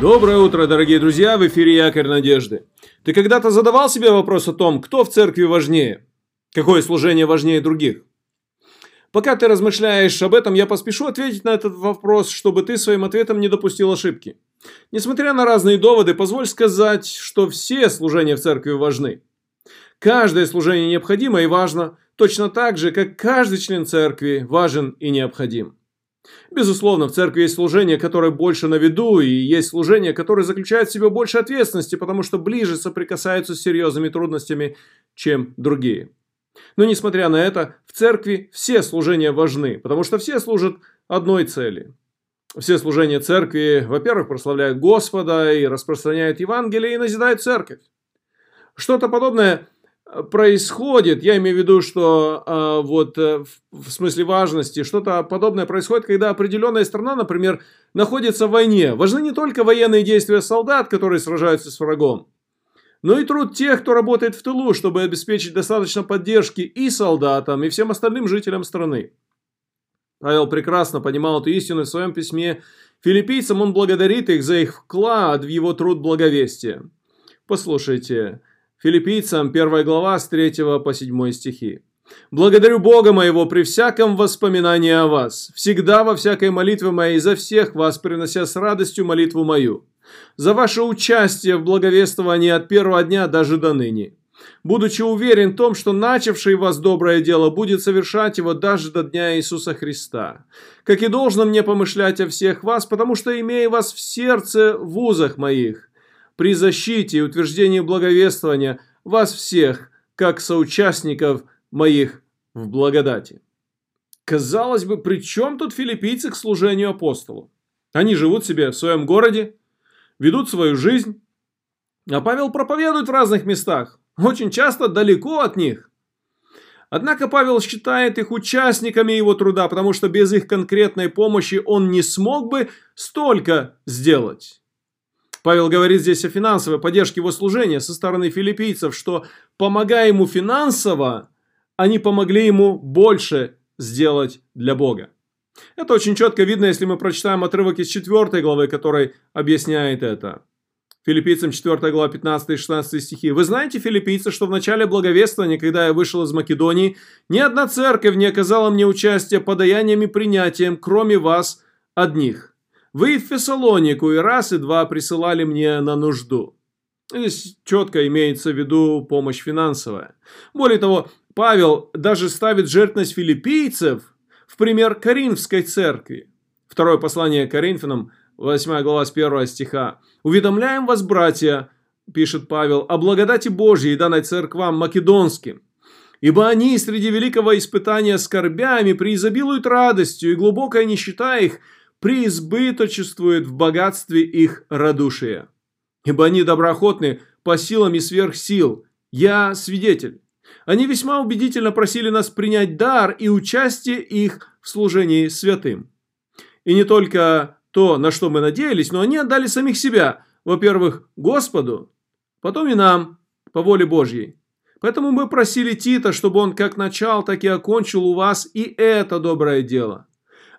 Доброе утро, дорогие друзья, в эфире Якорь Надежды. Ты когда-то задавал себе вопрос о том, кто в церкви важнее? Какое служение важнее других? Пока ты размышляешь об этом, я поспешу ответить на этот вопрос, чтобы ты своим ответом не допустил ошибки. Несмотря на разные доводы, позволь сказать, что все служения в церкви важны. Каждое служение необходимо и важно, точно так же, как каждый член церкви важен и необходим. Безусловно, в церкви есть служение, которое больше на виду, и есть служение, которое заключает в себе больше ответственности, потому что ближе соприкасаются с серьезными трудностями, чем другие. Но несмотря на это, в церкви все служения важны, потому что все служат одной цели. Все служения церкви, во-первых, прославляют Господа и распространяют Евангелие и назидают церковь. Что-то подобное происходит, я имею в виду, что э, вот э, в смысле важности, что-то подобное происходит, когда определенная страна, например, находится в войне. Важны не только военные действия солдат, которые сражаются с врагом, но и труд тех, кто работает в тылу, чтобы обеспечить достаточно поддержки и солдатам, и всем остальным жителям страны. Павел прекрасно понимал эту истину в своем письме филиппийцам, он благодарит их за их вклад в его труд благовестия. Послушайте, Филиппийцам 1 глава с 3 по 7 стихи. «Благодарю Бога моего при всяком воспоминании о вас, всегда во всякой молитве моей за всех вас, принося с радостью молитву мою, за ваше участие в благовествовании от первого дня даже до ныне, будучи уверен в том, что начавший вас доброе дело будет совершать его даже до дня Иисуса Христа. Как и должно мне помышлять о всех вас, потому что имея вас в сердце в узах моих, при защите и утверждении благовествования вас всех, как соучастников моих в благодати. Казалось бы, при чем тут филиппийцы к служению апостолу? Они живут себе в своем городе, ведут свою жизнь, а Павел проповедует в разных местах, очень часто далеко от них. Однако Павел считает их участниками его труда, потому что без их конкретной помощи он не смог бы столько сделать. Павел говорит здесь о финансовой поддержке его служения со стороны филиппийцев, что помогая ему финансово, они помогли ему больше сделать для Бога. Это очень четко видно, если мы прочитаем отрывок из 4 главы, который объясняет это. Филиппийцам 4 глава 15 и 16 стихи. «Вы знаете, филиппийцы, что в начале благовествования, когда я вышел из Македонии, ни одна церковь не оказала мне участия подаяниями и принятием, кроме вас одних. Вы в Фессалонику и раз, и два присылали мне на нужду. Здесь четко имеется в виду помощь финансовая. Более того, Павел даже ставит жертвность филиппийцев в пример Коринфской церкви. Второе послание Коринфянам, 8 глава с 1 стиха. «Уведомляем вас, братья, пишет Павел, о благодати Божьей, данной церквам македонским, ибо они среди великого испытания скорбями преизобилуют радостью, и глубокая нищета их – преизбыточествует в богатстве их радушия. Ибо они доброохотны по силам и сверх сил. Я свидетель. Они весьма убедительно просили нас принять дар и участие их в служении святым. И не только то, на что мы надеялись, но они отдали самих себя, во-первых, Господу, потом и нам, по воле Божьей. Поэтому мы просили Тита, чтобы он как начал, так и окончил у вас и это доброе дело.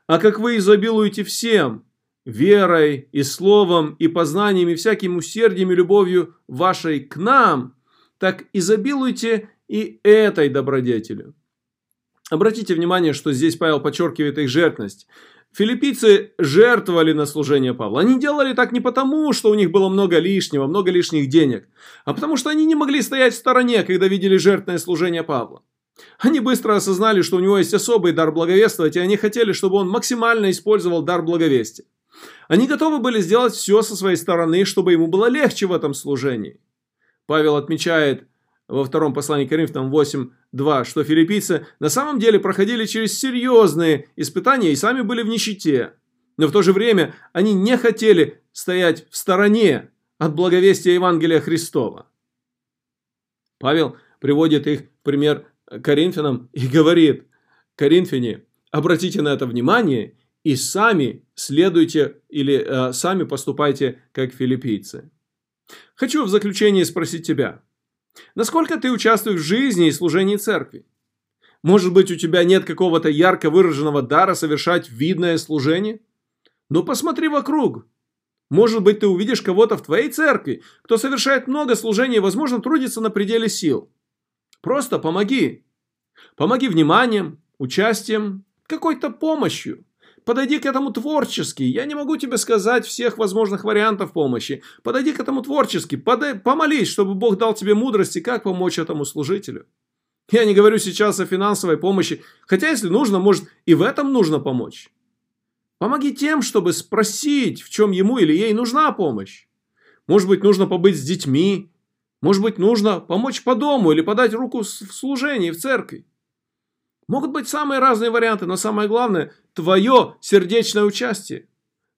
А как вы изобилуете всем, верой и словом, и познанием, и всяким усердием и любовью вашей к нам, так изобилуйте и этой добродетелью. Обратите внимание, что здесь Павел подчеркивает их жертвность. Филиппийцы жертвовали на служение Павла. Они делали так не потому, что у них было много лишнего, много лишних денег, а потому что они не могли стоять в стороне, когда видели жертвное служение Павла. Они быстро осознали, что у него есть особый дар благовествовать, и они хотели, чтобы он максимально использовал дар благовестия. Они готовы были сделать все со своей стороны, чтобы ему было легче в этом служении. Павел отмечает во втором послании Коринфянам 8.2, что филиппийцы на самом деле проходили через серьезные испытания и сами были в нищете. Но в то же время они не хотели стоять в стороне от благовестия Евангелия Христова. Павел приводит их пример Коринфянам и говорит, Коринфяне, обратите на это внимание и сами следуйте или э, сами поступайте как филиппийцы. Хочу в заключение спросить тебя, насколько ты участвуешь в жизни и служении церкви? Может быть, у тебя нет какого-то ярко выраженного дара совершать видное служение? Но посмотри вокруг. Может быть, ты увидишь кого-то в твоей церкви, кто совершает много служений и, возможно, трудится на пределе сил. Просто помоги. Помоги вниманием, участием, какой-то помощью. Подойди к этому творчески. Я не могу тебе сказать всех возможных вариантов помощи. Подойди к этому творчески. Подай, помолись, чтобы Бог дал тебе мудрости, как помочь этому служителю. Я не говорю сейчас о финансовой помощи, хотя если нужно, может и в этом нужно помочь. Помоги тем, чтобы спросить, в чем ему или ей нужна помощь. Может быть, нужно побыть с детьми. Может быть, нужно помочь по дому или подать руку в служении в церкви. Могут быть самые разные варианты, но самое главное – твое сердечное участие.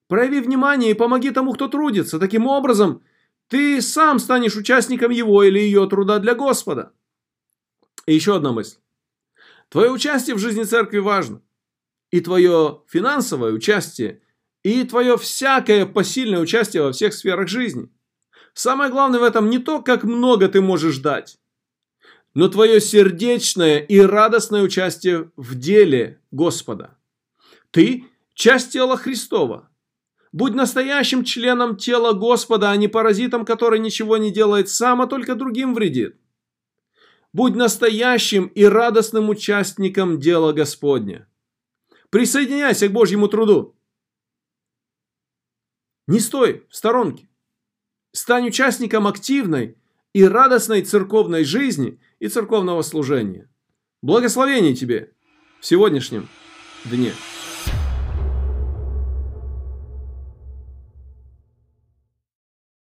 Прояви внимание и помоги тому, кто трудится. Таким образом, ты сам станешь участником его или ее труда для Господа. И еще одна мысль. Твое участие в жизни церкви важно. И твое финансовое участие, и твое всякое посильное участие во всех сферах жизни. Самое главное в этом не то, как много ты можешь дать, но твое сердечное и радостное участие в деле Господа. Ты – часть тела Христова. Будь настоящим членом тела Господа, а не паразитом, который ничего не делает сам, а только другим вредит. Будь настоящим и радостным участником дела Господня. Присоединяйся к Божьему труду. Не стой в сторонке. Стань участником активной и радостной церковной жизни и церковного служения. Благословений тебе в сегодняшнем дне.